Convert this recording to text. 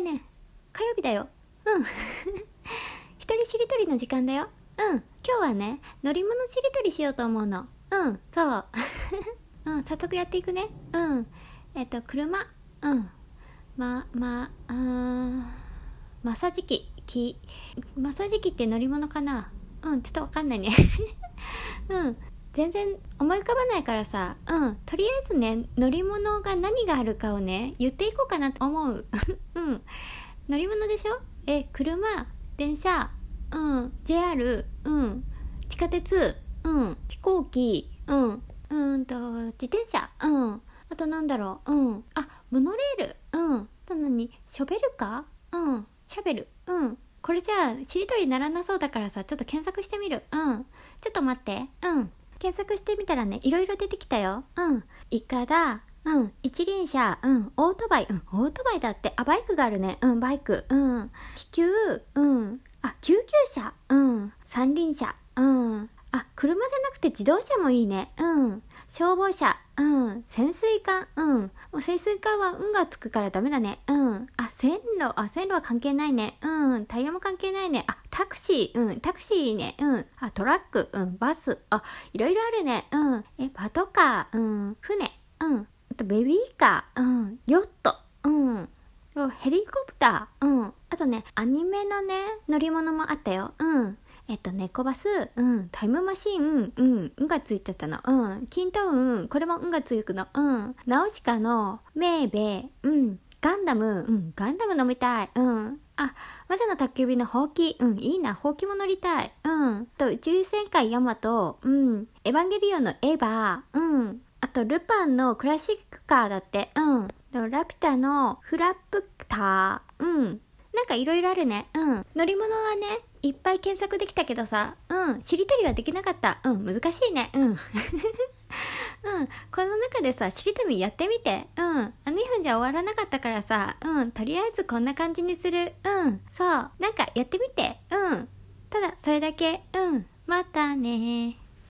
えね。火曜日だよ。うん。一人しりとりの時間だよ。うん。今日はね乗り物しりとりしようと思うの。うん。そう。うん。早速やっていくね。うん。えっと車。うん。ままあー。マッサージ機機マサジ機って乗り物かな？うん。ちょっとわかんないね。うん。全然思い浮かばないからさうんとりあえずね乗り物が何があるかをね言っていこうかなと思う。うん。乗り物でしょ？え車電車うん JR うん地下鉄うん飛行機うんうんと自転車うん。あとなんだろう？うん。あモノレール。うん。あと何？ショベルカうん。シャベル。うん。これじゃあしりとりならなそうだからさちょっと検索してみる。うん。ちょっと待って。うん。検索してみたらねいろいろ出てきたよ。うん。イカだ。うん。一輪車。うん。オートバイ。うん。オートバイだって。あバイクがあるね。うんバイク。うん。気球。うん。あ救急車。うん。三輪車。うん。あ車じゃなくて自動車もいいね。うん。消防車。うん。潜水艦。うん。もう潜水艦は運がつくからダメだね。うん。あ線路。あ線路は関係ないね。うん。タイヤも関係ないね。あタクシー。うん。タクシーいいね。うん。あトラック。うん。バス。あいろいろあるね。うん。えパトカーうん。船。うん。あとベビーカー。うん。ヨット。うん。ヘリコプター。うん。あとねアニメのね乗り物もあったよ。うん。えっと、猫バス、うん、タイムマシン、うん、うんがついてたの、うん、キントーン、これもうんがつくの、うん、ナオシカの、メーベ、うん、ガンダム、うん、ガンダム飲みたい、うん、あ、魔女の宅急便のほうき、うん、いいな、ほうきも乗りたい、うん、と、宇宙戦艦ヤマト、うん、エヴァンゲリオンのエヴァ、うん、あと、ルパンのクラシックカーだって、うん、とラピュタのフラップター、うん、なんかいろいろあるね。うん。乗り物はね、いっぱい検索できたけどさ、うん。しりとりはできなかった。うん。難しいね。うん。うん。この中でさ、しりとりやってみて。うん。あの2分じゃ終わらなかったからさ、うん。とりあえずこんな感じにする。うん。そう。なんかやってみて。うん。ただ、それだけ。うん。またね